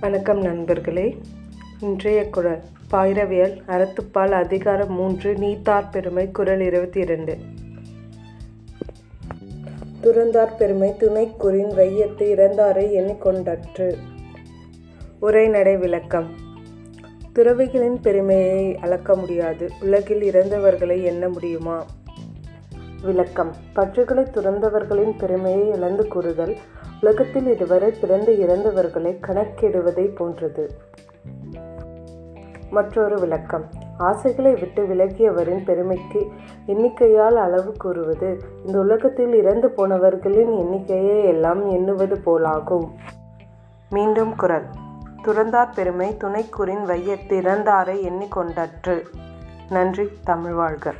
வணக்கம் நண்பர்களே. இன்றைய குரல் பாயிரவியல் அறத்துப்பால் அதிகாரம் மூன்று நீத்தார் பெருமை குரல் இருபத்தி இரண்டு துறந்தார் பெருமை துணைக்குறின் வையத்து இறந்தாரை எண்ணிக்கொண்டற்று. உரைநடை விளக்கம். துறவிகளின் பெருமையை அளக்க முடியாது. உலகில் இறந்தவர்களை எண்ண முடியுமா? விளக்கம். பற்றுகளை துறந்தவர்களின் பெருமையை இழந்து கூறுதல். உலகத்தில் இதுவரை பிறந்து இறந்தவர்களை கணக்கிடுவதை போன்றது. மற்றொரு விளக்கம். ஆசைகளை விட்டு விலகியவரின் பெருமைக்கு எண்ணிக்கையால் அளவு கூறுவது. இந்த உலகத்தில் இறந்து போனவர்களின் எண்ணிக்கையை எல்லாம் எண்ணுவது போலாகும். மீண்டும் குரல். துறந்தார் பெருமை துணைக்குறின் வையத்திறந்தாரை எண்ணிக்கொண்டற்று. நன்றி தமிழ் வாழ்க